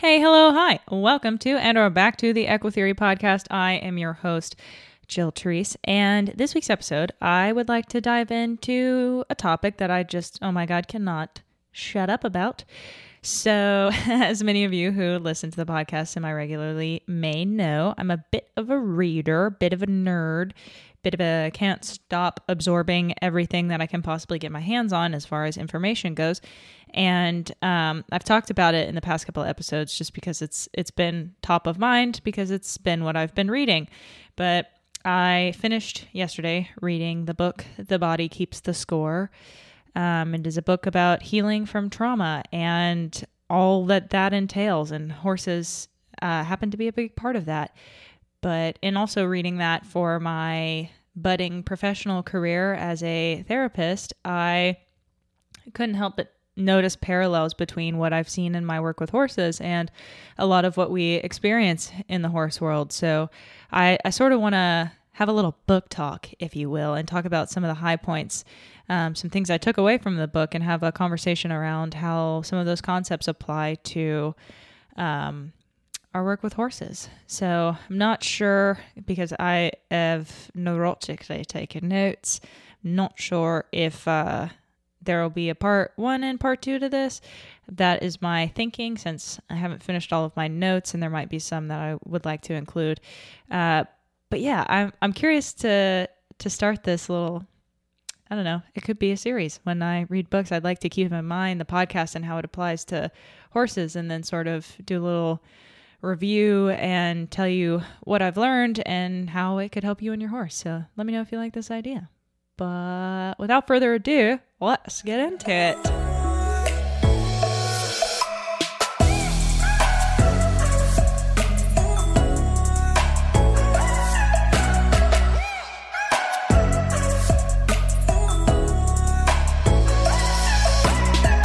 Hey, hello, hi. Welcome to and or back to the Equitheory podcast. I am your host, Jill Treece, and this week's episode, I would like to dive into a topic that I just, oh my God, cannot shut up about. So, as many of you who listen to the podcast semi regularly may know, I'm a bit of a reader, bit of a nerd, bit of a can't stop absorbing everything that I can possibly get my hands on as far as information goes. And um, I've talked about it in the past couple of episodes just because it's it's been top of mind because it's been what I've been reading. But I finished yesterday reading the book "The Body Keeps the Score." Um, it is a book about healing from trauma and all that that entails, and horses uh, happen to be a big part of that. But in also reading that for my budding professional career as a therapist, I couldn't help but notice parallels between what I've seen in my work with horses and a lot of what we experience in the horse world. So I, I sort of want to have a little book talk, if you will, and talk about some of the high points, um, some things I took away from the book, and have a conversation around how some of those concepts apply to um, our work with horses. So I'm not sure because I have neurotically taken notes. Not sure if uh, there will be a part one and part two to this. That is my thinking since I haven't finished all of my notes, and there might be some that I would like to include. Uh, but yeah, I'm I'm curious to to start this little. I don't know. It could be a series. When I read books, I'd like to keep in mind the podcast and how it applies to horses, and then sort of do a little review and tell you what I've learned and how it could help you and your horse. So let me know if you like this idea. But without further ado, let's get into it.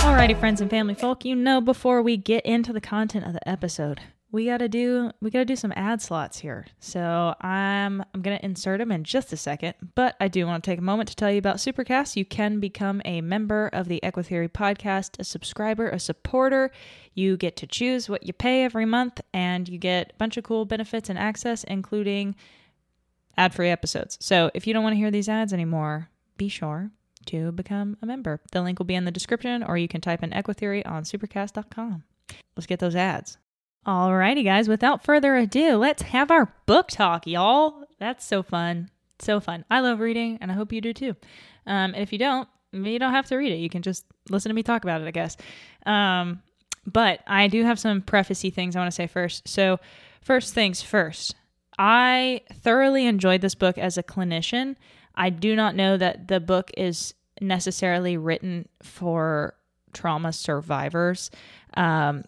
Alrighty, friends and family folk, you know before we get into the content of the episode, we gotta do we gotta do some ad slots here. So I'm I'm gonna insert them in just a second, but I do want to take a moment to tell you about Supercast. You can become a member of the Equitheory podcast, a subscriber, a supporter. You get to choose what you pay every month, and you get a bunch of cool benefits and access, including ad-free episodes. So if you don't want to hear these ads anymore, be sure to become a member. The link will be in the description, or you can type in Equitheory on supercast.com. Let's get those ads. Alrighty, guys, without further ado, let's have our book talk, y'all. That's so fun. So fun. I love reading, and I hope you do too. Um, and if you don't, you don't have to read it. You can just listen to me talk about it, I guess. Um, but I do have some prefacey things I want to say first. So, first things first, I thoroughly enjoyed this book as a clinician. I do not know that the book is necessarily written for trauma survivors. Um,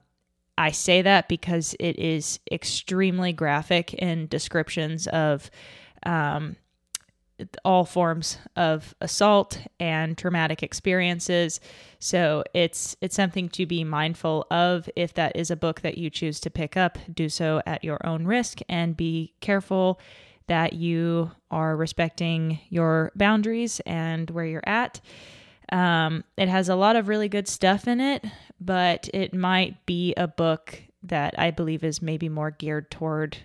I say that because it is extremely graphic in descriptions of um, all forms of assault and traumatic experiences. So it's it's something to be mindful of. If that is a book that you choose to pick up, do so at your own risk and be careful that you are respecting your boundaries and where you're at. Um, it has a lot of really good stuff in it, but it might be a book that I believe is maybe more geared toward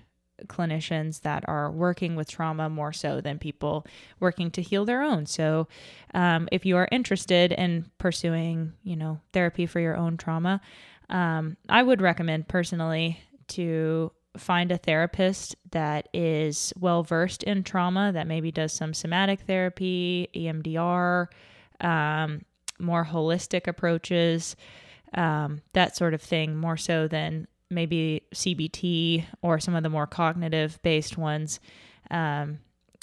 clinicians that are working with trauma more so than people working to heal their own. So, um, if you are interested in pursuing, you know, therapy for your own trauma, um, I would recommend personally to find a therapist that is well versed in trauma, that maybe does some somatic therapy, EMDR, um, more holistic approaches, um, that sort of thing, more so than maybe CBT or some of the more cognitive based ones. Um,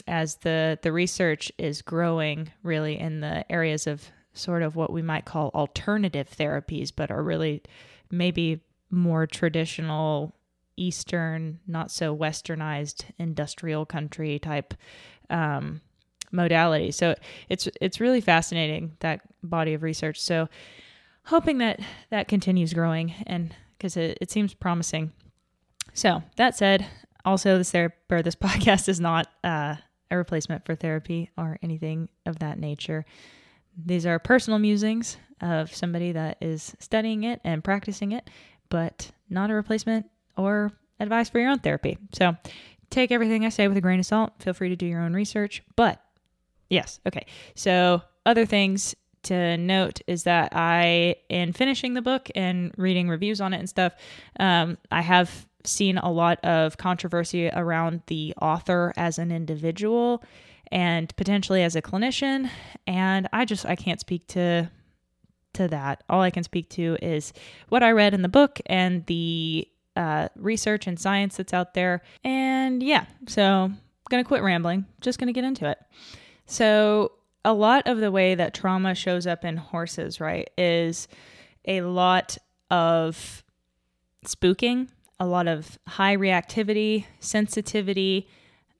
as the the research is growing, really in the areas of sort of what we might call alternative therapies, but are really maybe more traditional Eastern, not so westernized industrial country type um, modality. So it's it's really fascinating that body of research. So hoping that that continues growing and because it, it seems promising. So that said, also this therapy or this podcast is not uh, a replacement for therapy or anything of that nature. These are personal musings of somebody that is studying it and practicing it, but not a replacement or advice for your own therapy. So take everything I say with a grain of salt. Feel free to do your own research. But yes, okay. So other things to note is that I, in finishing the book and reading reviews on it and stuff, um, I have seen a lot of controversy around the author as an individual and potentially as a clinician. And i just i can't speak to to that. All i can speak to is what i read in the book and the uh, research and science that's out there. And yeah so I'm gonna quit rambling. Just gonna get into it so a lot of the way that trauma shows up in horses right is a lot of spooking a lot of high reactivity sensitivity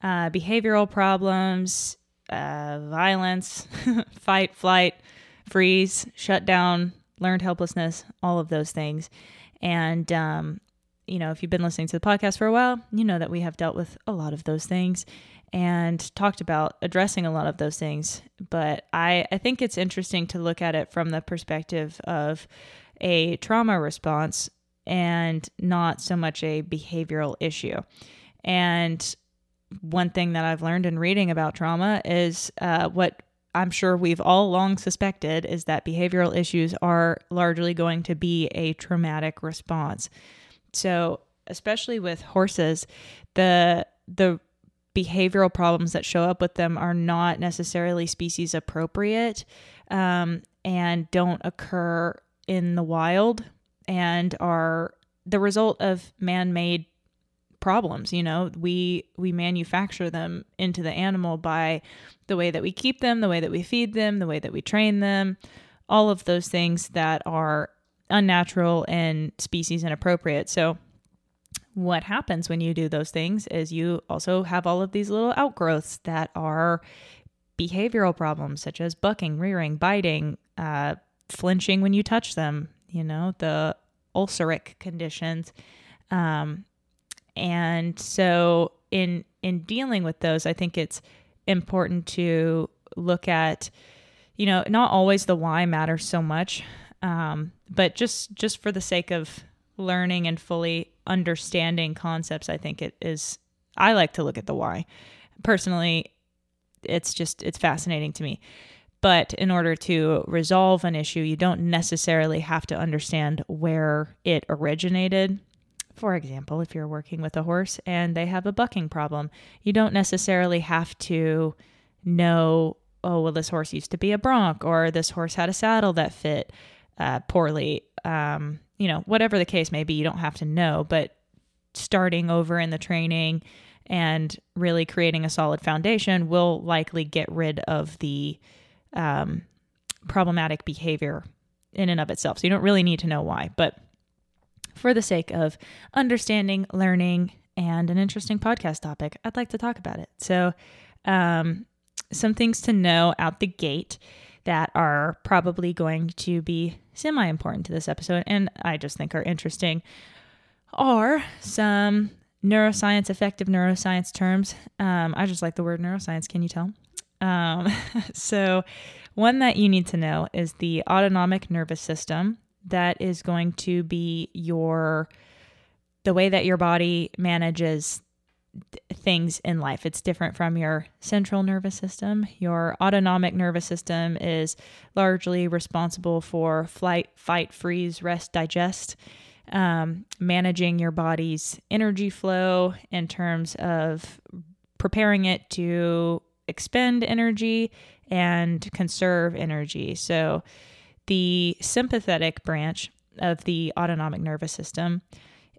uh, behavioral problems, uh, violence, fight, flight, freeze, shut down, learned helplessness, all of those things. And, um, you know, if you've been listening to the podcast for a while, you know that we have dealt with a lot of those things and talked about addressing a lot of those things. But I, I think it's interesting to look at it from the perspective of a trauma response and not so much a behavioral issue. And one thing that I've learned in reading about trauma is uh, what I'm sure we've all long suspected is that behavioral issues are largely going to be a traumatic response. So, especially with horses, the the behavioral problems that show up with them are not necessarily species appropriate um, and don't occur in the wild and are the result of man-made problems you know? We we manufacture them into the animal by the way that we keep them the way that we feed them the way that we train them all of those things that are unnatural and species inappropriate. So what happens when you do those things is you also have all of these little outgrowths that are behavioral problems such as bucking rearing biting uh, flinching when you touch them you know the ulceric conditions. Um, and so in in dealing with those, I think it's important to look at you know, not always the why matters so much, um, but just just for the sake of learning and fully understanding concepts, I think it is. I like to look at the why. Personally, it's just it's fascinating to me. But in order to resolve an issue, you don't necessarily have to understand where it originated. For example, if you're working with a horse and they have a bucking problem, you don't necessarily have to know, oh, well, this horse used to be a bronc or this horse had a saddle that fit uh, poorly. Um, you know, whatever the case may be, you don't have to know, but starting over in the training and really creating a solid foundation will likely get rid of the um, problematic behavior in and of itself. So you don't really need to know why, but for the sake of understanding, learning, and an interesting podcast topic, I'd like to talk about it. So, um, some things to know out the gate that are probably going to be semi important to this episode, and I just think are interesting, are some neuroscience, effective neuroscience terms. Um, I just like the word neuroscience. Can you tell? Um, so, one that you need to know is the autonomic nervous system that is going to be your the way that your body manages things in life. It's different from your central nervous system. Your autonomic nervous system is largely responsible for flight, fight, freeze, rest, digest, um, managing your body's energy flow in terms of preparing it to expend energy and conserve energy. So, the sympathetic branch of the autonomic nervous system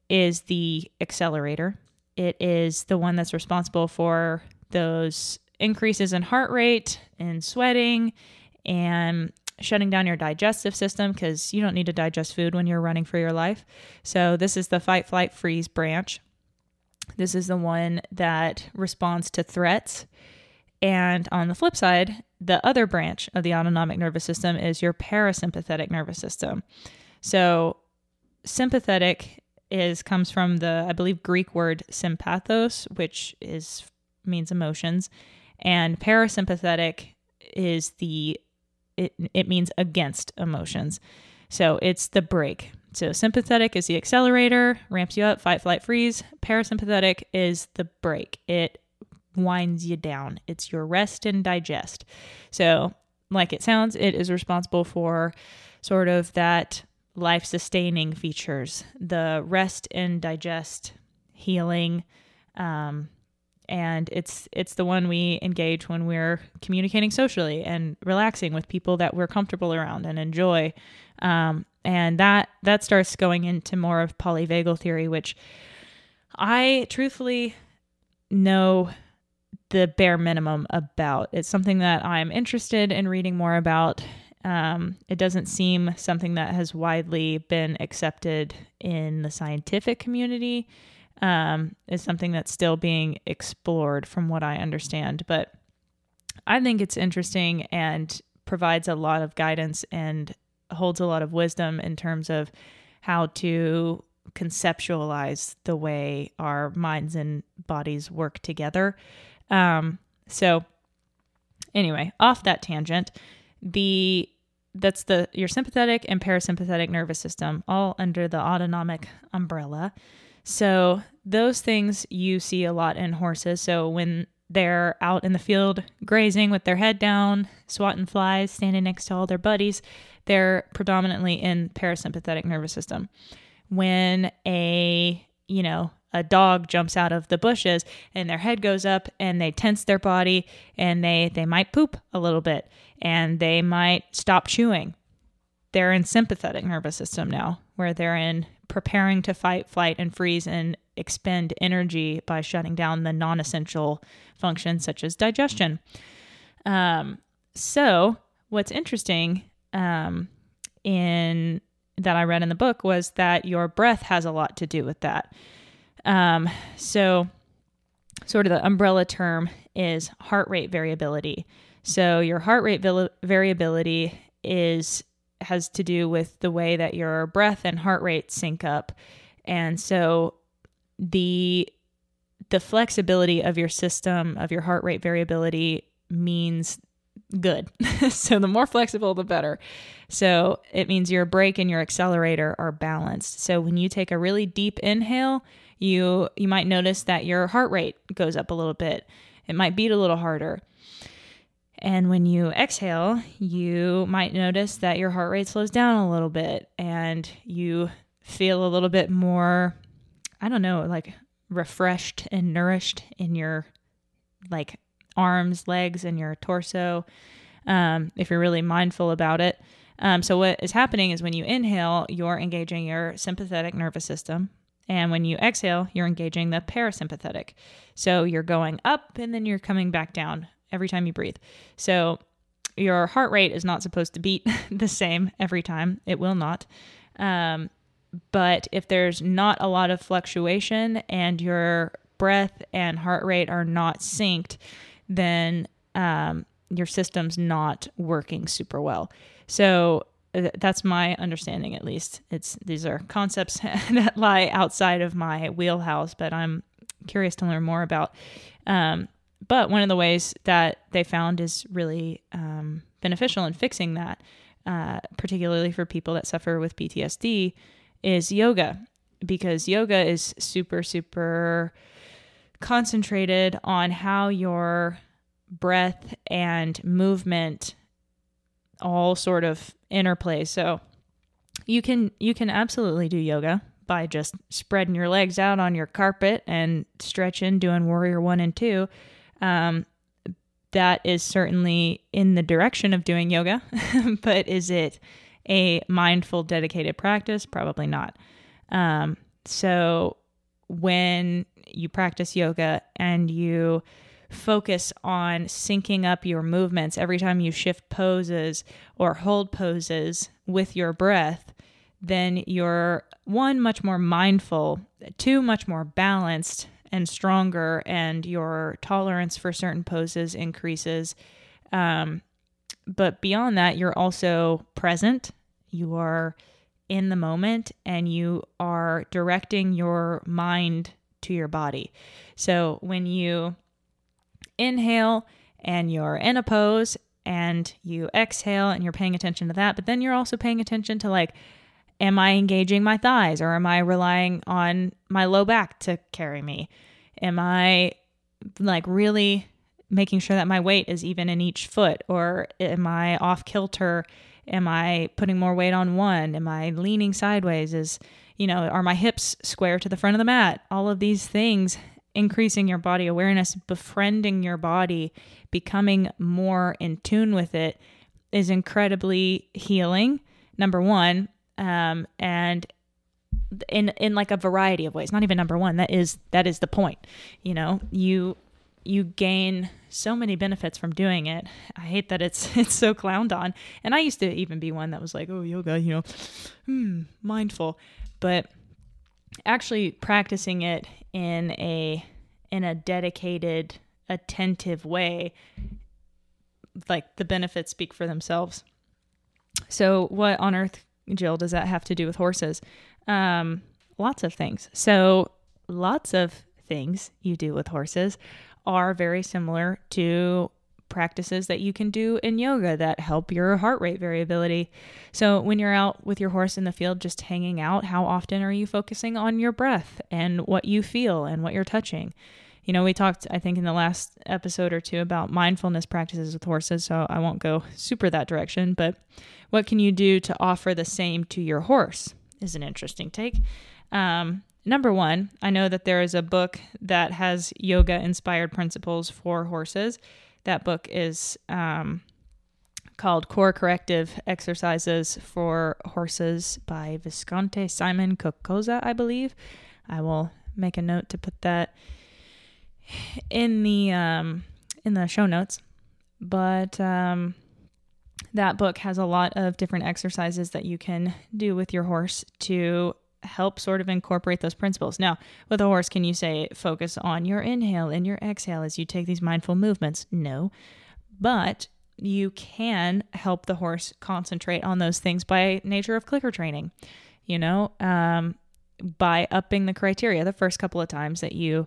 is the accelerator. It is the one that's responsible for those increases in heart rate and sweating and shutting down your digestive system because you don't need to digest food when you're running for your life. So, this is the fight, flight, freeze branch. This is the one that responds to threats. And on the flip side, the other branch of the autonomic nervous system is your parasympathetic nervous system. So, sympathetic is comes from the I believe Greek word sympathos, which is means emotions, and parasympathetic is the it it means against emotions. So, it's the brake. So sympathetic is the accelerator, ramps you up, fight, flight, freeze. Parasympathetic is the brake. It winds you down. It's your rest and digest. So, like it sounds, it is responsible for sort of that life sustaining features, the rest and digest healing. Um, and it's it's the one we engage when we're communicating socially and relaxing with people that we're comfortable around and enjoy um, and that that starts going into more of polyvagal theory which i truthfully know the bare minimum about it's something that i'm interested in reading more about um, it doesn't seem something that has widely been accepted in the scientific community um, is something that's still being explored from what I understand. But I think it's interesting and provides a lot of guidance and holds a lot of wisdom in terms of how to conceptualize the way our minds and bodies work together. Um, so, anyway, off that tangent, the that's the your sympathetic and parasympathetic nervous system all under the autonomic umbrella. So, those things you see a lot in horses. So, when they're out in the field grazing with their head down, swatting flies, standing next to all their buddies, they're predominantly in parasympathetic nervous system. When a, you know, a dog jumps out of the bushes and their head goes up and they tense their body and they they might poop a little bit and they might stop chewing. They're in sympathetic nervous system now where they're in preparing to fight, flight, and freeze and expend energy by shutting down the non essential functions such as digestion. Um, so, what's interesting um, in that I read in the book was that your breath has a lot to do with that. Um, so, sort of the umbrella term is heart rate variability. So, your heart rate variability is has to do with the way that your breath and heart rate sync up. And so the the flexibility of your system of your heart rate variability means good. so the more flexible the better. So it means your brake and your accelerator are balanced. So when you take a really deep inhale, you you might notice that your heart rate goes up a little bit. It might beat a little harder. And when you exhale, you might notice that your heart rate slows down a little bit and you feel a little bit more, I don't know, like refreshed and nourished in your like arms, legs, and your torso. Um, if you're really mindful about it. Um, so, what is happening is when you inhale, you're engaging your sympathetic nervous system. And when you exhale, you're engaging the parasympathetic. So, you're going up and then you're coming back down every time you breathe. So your heart rate is not supposed to beat the same every time. It will not. Um, but if there's not a lot of fluctuation and your breath and heart rate are not synced, then um, your system's not working super well. So that's my understanding, at least. It's these are concepts that lie outside of my wheelhouse, but I'm curious to learn more about. Um, but one of the ways that they found is really um, beneficial in fixing that, uh, particularly for people that suffer with PTSD, is yoga, because yoga is super, super concentrated on how your breath and movement all sort of interplay. So you can you can absolutely do yoga by just spreading your legs out on your carpet and stretching, doing warrior one and two um, that is certainly in the direction of doing yoga, but is it a mindful, dedicated practice? Probably not. Um, so when you practice yoga and you focus on syncing up your movements every time you shift poses or hold poses with your breath, then you're one, much more mindful, two, much more balanced, and stronger, and your tolerance for certain poses increases. Um, but beyond that, you're also present. You are in the moment and you are directing your mind to your body. So when you inhale and you're in a pose and you exhale and you're paying attention to that, but then you're also paying attention to like am I engaging my thighs or am I relying on my low back to carry me? Am I like really making sure that my weight is even in each foot or am I off kilter? Am I putting more weight on one? Am I leaning sideways? Is, you know, are my hips square to the front of the mat? All of these things increasing your body awareness, befriending your body, becoming more in tune with it is incredibly healing. Number one, um, and in in like a variety of ways. Not even number one. That is that is the point. You know, you you gain so many benefits from doing it. I hate that it's it's so clowned on. And I used to even be one that was like, oh yoga, you know, hmm, mindful. But actually practicing it in a in a dedicated, attentive way, like the benefits speak for themselves. So what on earth, Jill, does that have to do with horses? Um, lots of things. So lots of things you do with horses are very similar to practices that you can do in yoga that help your heart rate variability. So, when you're out with your horse in the field just hanging out, how often are you focusing on your breath and what you feel and what you're touching? You know, we talked, I think, in the last episode or two about mindfulness practices with horses, so I won't go super that direction. But what can you do to offer the same to your horse is an interesting take. Um, Number one, I know that there is a book that has yoga inspired principles for horses. That book is um, called Core Corrective Exercises for Horses by Visconti Simon Cocoza, I believe. I will make a note to put that in the um, in the show notes. But um, that book has a lot of different exercises that you can do with your horse to help sort of incorporate those principles. Now, with a horse, can you say focus on your inhale and your exhale as you take these mindful movements? No. But you can help the horse concentrate on those things by nature of clicker training, you know, um, by upping the criteria the first couple of times that you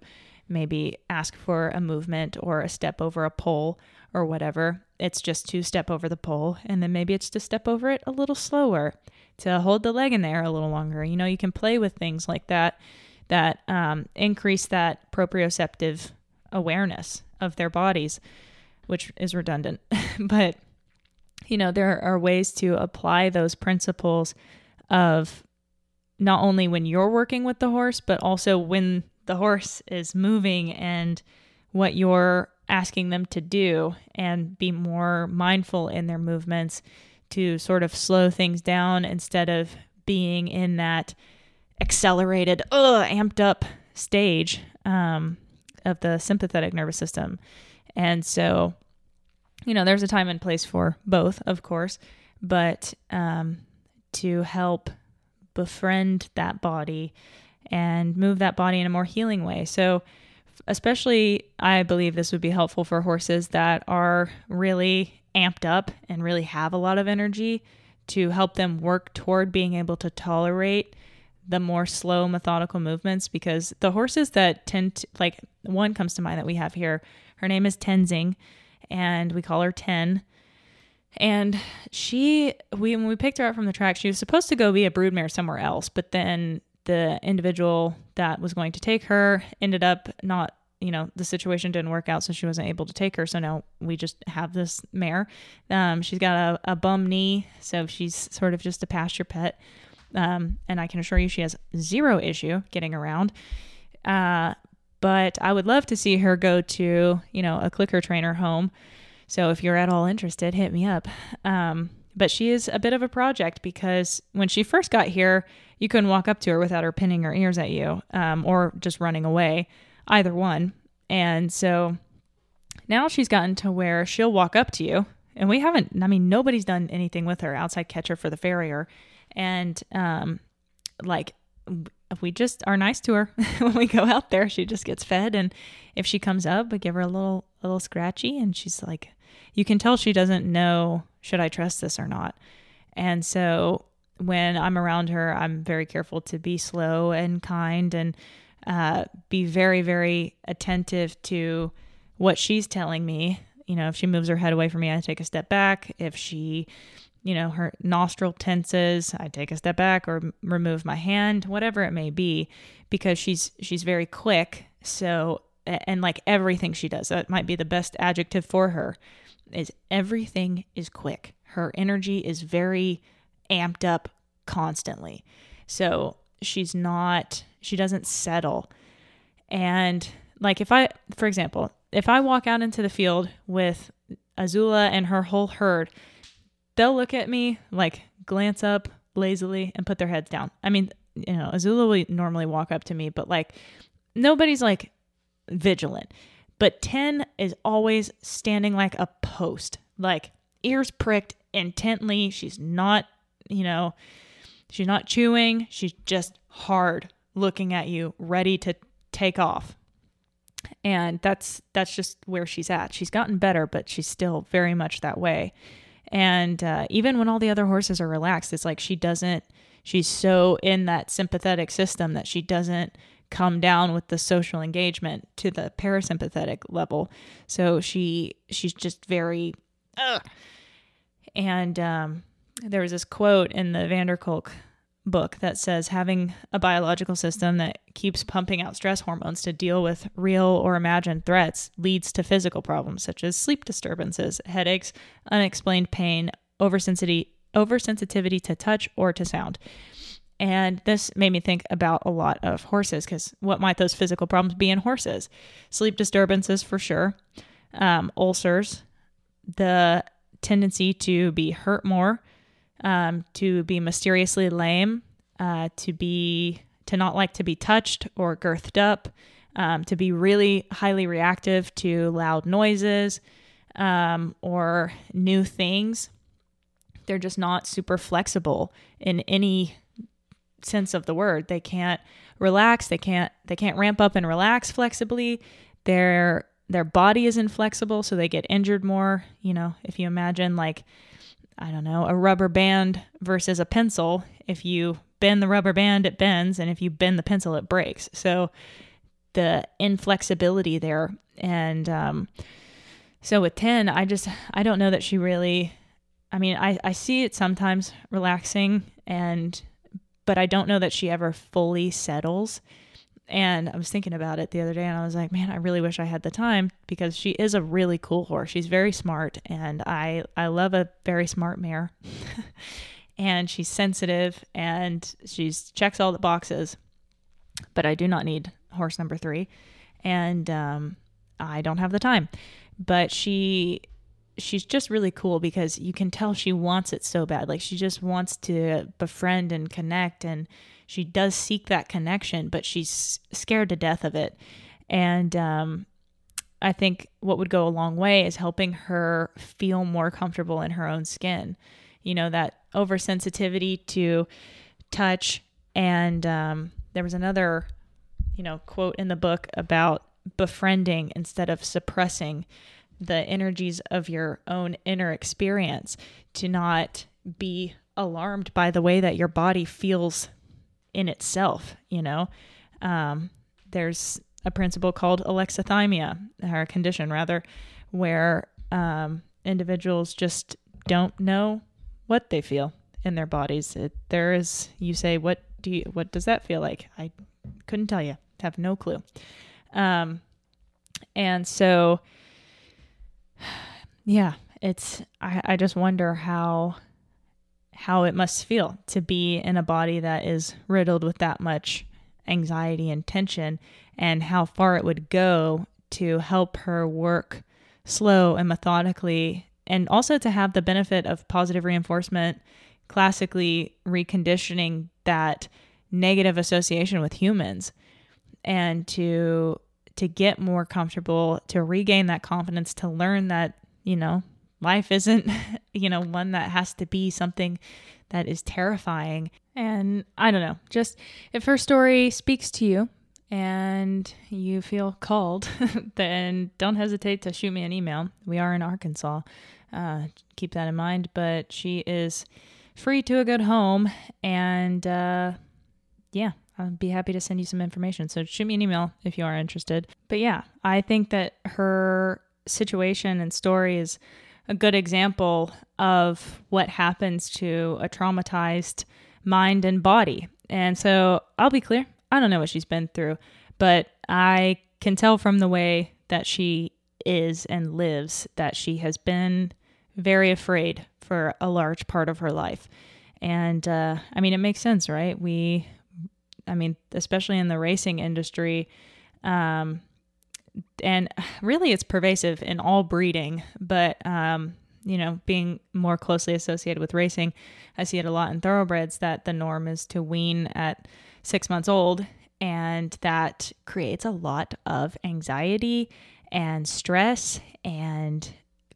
maybe ask for a movement or a step over a pole or whatever. It's just to step over the pole, and then maybe it's to step over it a little slower to hold the leg in there a little longer. You know, you can play with things like that that um, increase that proprioceptive awareness of their bodies, which is redundant. but, you know, there are ways to apply those principles of not only when you're working with the horse, but also when the horse is moving and what you're asking them to do and be more mindful in their movements to sort of slow things down instead of being in that accelerated, ugh, amped up stage um, of the sympathetic nervous system. And so, you know, there's a time and place for both, of course, but um, to help befriend that body and move that body in a more healing way. So, especially, I believe this would be helpful for horses that are really amped up and really have a lot of energy to help them work toward being able to tolerate the more slow methodical movements because the horses that tend to like one comes to mind that we have here her name is tenzing and we call her 10 and she we when we picked her up from the track she was supposed to go be a broodmare somewhere else but then the individual that was going to take her ended up not you know the situation didn't work out so she wasn't able to take her. So now we just have this mare. Um, she's got a, a bum knee so she's sort of just a pasture pet. Um, and i can assure you she has zero issue getting around. Uh, but i would love to see her go to you know a clicker trainer home. So if you're at all interested hit me up. Um, but she is a bit of a project because when she first got here you couldn't walk up to her without her pinning her ears at you um, or just running away either one. And so now she's gotten to where she'll walk up to you. And we haven't, I mean, nobody's done anything with her outside catcher for the farrier. And um, like, we just are nice to her when we go out there. She just gets fed, and if she comes up, we give her a little, a little scratchy, and she's like, you can tell she doesn't know should I trust this or not. And so when I'm around her, I'm very careful to be slow and kind and uh, be very, very attentive to what she's telling me. You know, if she moves her head away from me, I take a step back. If she you know, her nostril tenses, I take a step back or m- remove my hand, whatever it may be, because she's she's very quick. So and like everything she does, that might be the best adjective for her, is everything is quick. Her energy is very amped up constantly. So she's not she doesn't settle. And like if I for example, if I walk out into the field with Azula and her whole herd, they'll look at me, like glance up lazily and put their heads down. I mean, you know, Azula will normally walk up to me, but like nobody's like vigilant. But 10 is always standing like a post, like ears pricked intently. She's not, you know, she's not chewing. She's just hard looking at you, ready to take off. And that's that's just where she's at. She's gotten better, but she's still very much that way. And uh, even when all the other horses are relaxed, it's like she doesn't, she's so in that sympathetic system that she doesn't come down with the social engagement to the parasympathetic level. So she, she's just very, ugh. and um, there was this quote in the van der Kolk book that says having a biological system that keeps pumping out stress hormones to deal with real or imagined threats leads to physical problems such as sleep disturbances, headaches, unexplained pain, oversensitivity, oversensitivity to touch or to sound. And this made me think about a lot of horses because what might those physical problems be in horses? Sleep disturbances, for sure, um, ulcers, the tendency to be hurt more, um, to be mysteriously lame, uh, to be to not like to be touched or girthed up, um, to be really highly reactive to loud noises um, or new things. They're just not super flexible in any sense of the word. They can't relax. They can't. They can't ramp up and relax flexibly. Their their body is inflexible, so they get injured more. You know, if you imagine like I don't know, a rubber band versus a pencil. If you bend the rubber band, it bends, and if you bend the pencil, it breaks. So the inflexibility there, and um, so with ten, I just I don't know that she really. I mean, I I see it sometimes relaxing, and but I don't know that she ever fully settles. And I was thinking about it the other day and I was like, man, I really wish I had the time because she is a really cool horse. She's very smart and I I love a very smart mare. and she's sensitive and she's checks all the boxes. But I do not need horse number 3 and um I don't have the time. But she she's just really cool because you can tell she wants it so bad. Like she just wants to befriend and connect and she does seek that connection, but she's scared to death of it. And um, I think what would go a long way is helping her feel more comfortable in her own skin. You know, that oversensitivity to touch. And um, there was another, you know, quote in the book about befriending instead of suppressing the energies of your own inner experience to not be alarmed by the way that your body feels in itself, you know. Um, there's a principle called alexithymia, or a condition rather, where um, individuals just don't know what they feel in their bodies. It, there is, you say, what do you, what does that feel like? I couldn't tell you. Have no clue. Um, and so, yeah, it's. I, I just wonder how how it must feel to be in a body that is riddled with that much anxiety and tension, and how far it would go to help her work slow and methodically, and also to have the benefit of positive reinforcement, classically reconditioning that negative association with humans, and to to get more comfortable, to regain that confidence, to learn that, you know, life isn't, you know, one that has to be something that is terrifying. And I don't know, just if her story speaks to you and you feel called, then don't hesitate to shoot me an email. We are in Arkansas. Uh, keep that in mind. But she is free to a good home. And uh, yeah, I'll be happy to send you some information. So shoot me an email if you are interested. But yeah, I think that her situation and story is a good example of what happens to a traumatized mind and body. And so I'll be clear, I don't know what she's been through, but I can tell from the way that she is and lives that she has been very afraid for a large part of her life. And uh, I mean, it makes sense, right? We, I mean, especially in the racing industry, um, and really it's pervasive in all breeding, but, um, you know, being more closely associated with racing, I see it a lot in thoroughbreds that the norm is to wean at six months old. And that creates a lot of anxiety and stress and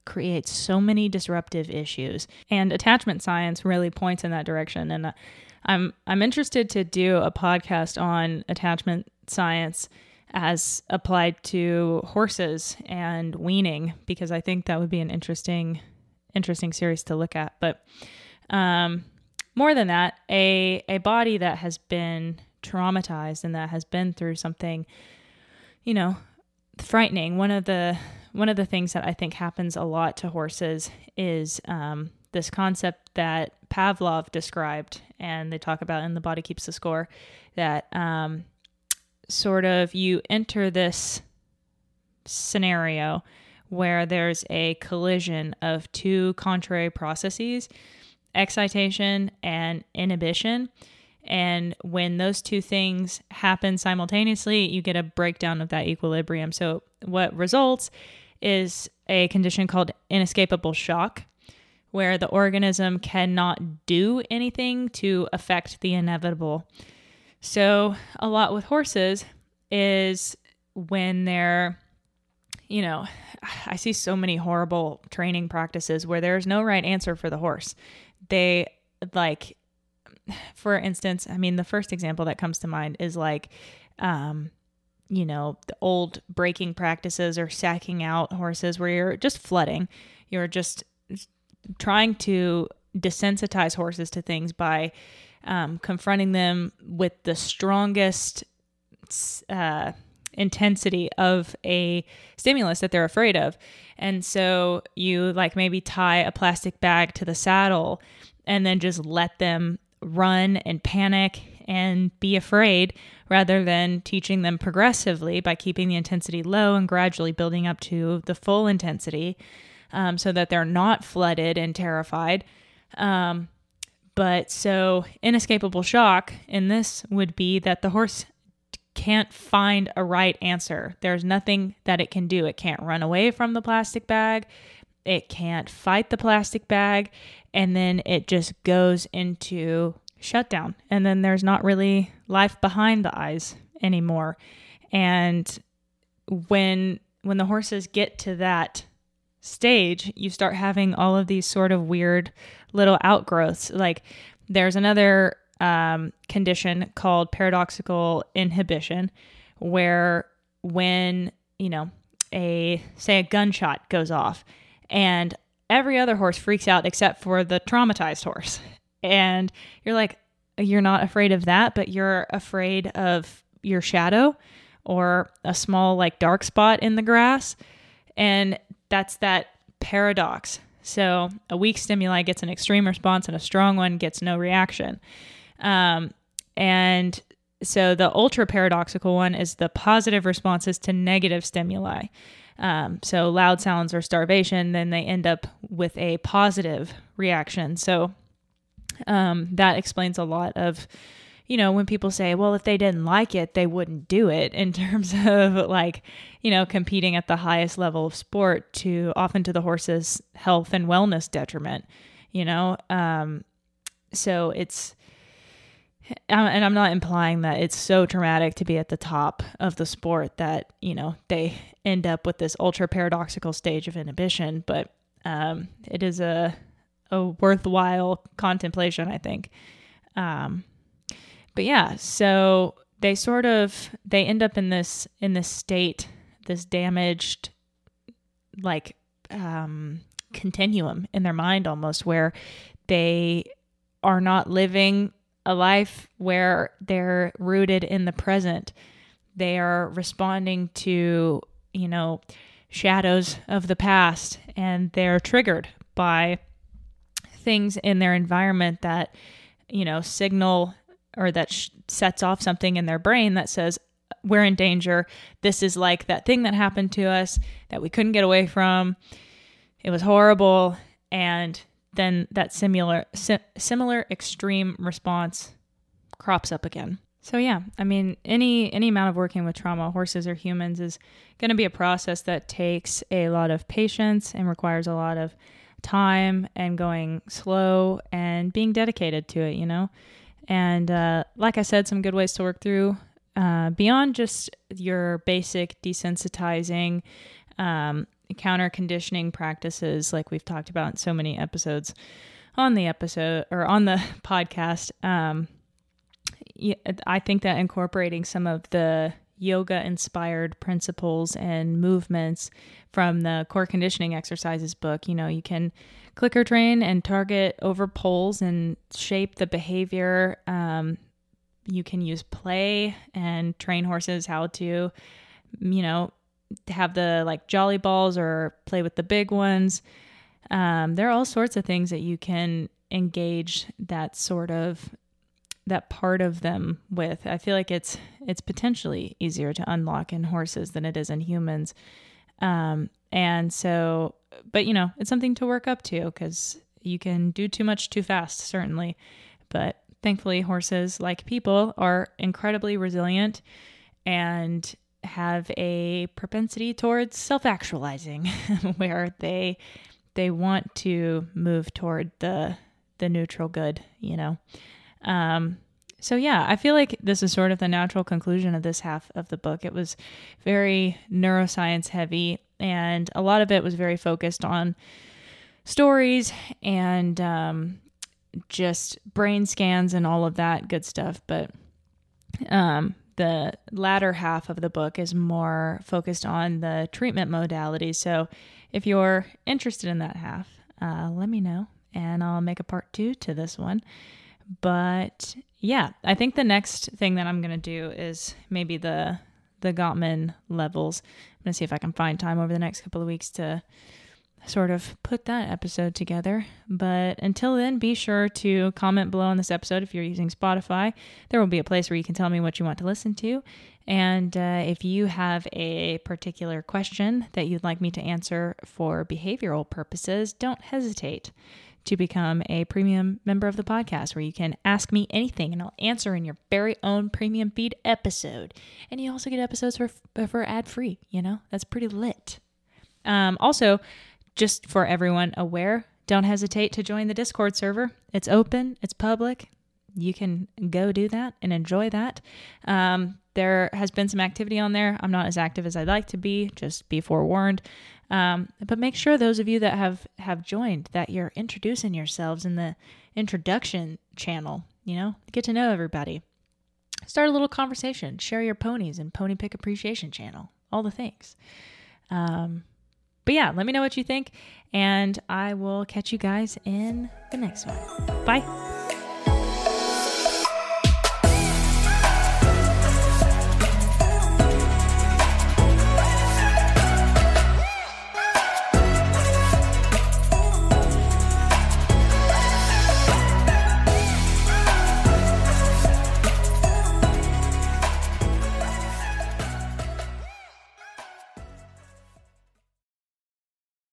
creates so many disruptive issues. And attachment science really points in that direction. And uh, I'm I'm interested to do a podcast on attachment science as applied to horses and weaning because I think that would be an interesting interesting series to look at. But um, more than that, a a body that has been traumatized and that has been through something, you know, frightening. One of the one of the things that I think happens a lot to horses is um, this concept that Pavlov described, and they talk about in The Body Keeps the Score, that um, sort of you enter this scenario where there's a collision of two contrary processes excitation and inhibition. And when those two things happen simultaneously, you get a breakdown of that equilibrium. So, what results is a condition called inescapable shock, where the organism cannot do anything to affect the inevitable. So, a lot with horses is when they're, you know, I see so many horrible training practices where there's no right answer for the horse. They like, for instance, I mean, the first example that comes to mind is like, um, you know, the old breaking practices or sacking out horses where you're just flooding. You're just trying to desensitize horses to things by um, confronting them with the strongest uh, intensity of a stimulus that they're afraid of. And so you like maybe tie a plastic bag to the saddle and then just let them run and panic and be afraid rather than teaching them progressively by keeping the intensity low and gradually building up to the full intensity um, so that they're not flooded and terrified. Um, but so, inescapable shock in this would be that the horse can't find a right answer. There's nothing that it can do. It can't run away from the plastic bag. It can't fight the plastic bag. And then it just goes into shutdown. And then there's not really life behind the eyes anymore. And when when the horses get to that stage, you start having all of these sort of weird little outgrowths. Like there's another um, condition called paradoxical inhibition, where when you know a say a gunshot goes off, and every other horse freaks out except for the traumatized horse, and you're like, you're not afraid of that, but you're afraid of your shadow or a small, like, dark spot in the grass. And that's that paradox. So a weak stimuli gets an extreme response and a strong one gets no reaction. Um, and so the ultra paradoxical one is the positive responses to negative stimuli. Um, so loud sounds or starvation, then they end up with a positive reaction. So um, that explains a lot of, you know, when people say, well, if they didn't like it, they wouldn't do it in terms of like, you know, competing at the highest level of sport to often to the horse's health and wellness detriment, you know? Um, so it's, and I'm not implying that it's so traumatic to be at the top of the sport that, you know, they end up with this ultra paradoxical stage of inhibition, but um, it is a, a worthwhile contemplation, I think. Um, but yeah, so they sort of they end up in this in this state, this damaged like um, continuum in their mind almost where they are not living a life where they're rooted in the present. They are responding to, you know, shadows of the past and they're triggered by things in their environment that, you know, signal or that sh- sets off something in their brain that says, we're in danger. This is like that thing that happened to us that we couldn't get away from. It was horrible. And then that similar, si- similar extreme response crops up again. So yeah, I mean, any any amount of working with trauma, horses or humans, is going to be a process that takes a lot of patience and requires a lot of time and going slow and being dedicated to it. You know, and uh, like I said, some good ways to work through uh, beyond just your basic desensitizing. Um, counter conditioning practices like we've talked about in so many episodes on the episode or on the podcast um, I think that incorporating some of the yoga inspired principles and movements from the core conditioning exercises book, you know, you can clicker train and target over poles and shape the behavior. Um, you can use play and train horses how to, you know, have the like jolly balls or play with the big ones. Um, there are all sorts of things that you can engage that sort of that part of them with. I feel like it's it's potentially easier to unlock in horses than it is in humans. Um, and so, but you know, it's something to work up to because you can do too much too fast, certainly. But thankfully, horses, like people, are incredibly resilient and have a propensity towards self-actualizing, where they they want to move toward the the neutral good, you know. Um, so yeah, I feel like this is sort of the natural conclusion of this half of the book. It was very neuroscience heavy, and a lot of it was very focused on stories and um, just brain scans and all of that good stuff. But um, the latter half of the book is more focused on the treatment modalities. So if you're interested in that half, uh, let me know, and I'll make a part two to this one. But yeah, I think the next thing that I'm gonna do is maybe the the Gottman levels. I'm gonna see if I can find time over the next couple of weeks to sort of put that episode together. But until then, be sure to comment below on this episode if you're using Spotify. There will be a place where you can tell me what you want to listen to. And uh, if you have a particular question that you'd like me to answer for behavioral purposes, don't hesitate to become a premium member of the podcast where you can ask me anything and I'll answer in your very own premium feed episode. And you also get episodes for, for ad free, you know? That's pretty lit. Um, also, just for everyone aware, don't hesitate to join the Discord server. It's open, it's public. You can go do that and enjoy that. Um, there has been some activity on there. I'm not as active as I'd like to be, just be forewarned. Um, but make sure those of you that have have joined that you're introducing yourselves in the introduction channel. You know, get to know everybody. Start a little conversation. Share your ponies and pony pick appreciation channel. All the things. Um, but yeah, let me know what you think, and I will catch you guys in the next one. Bye.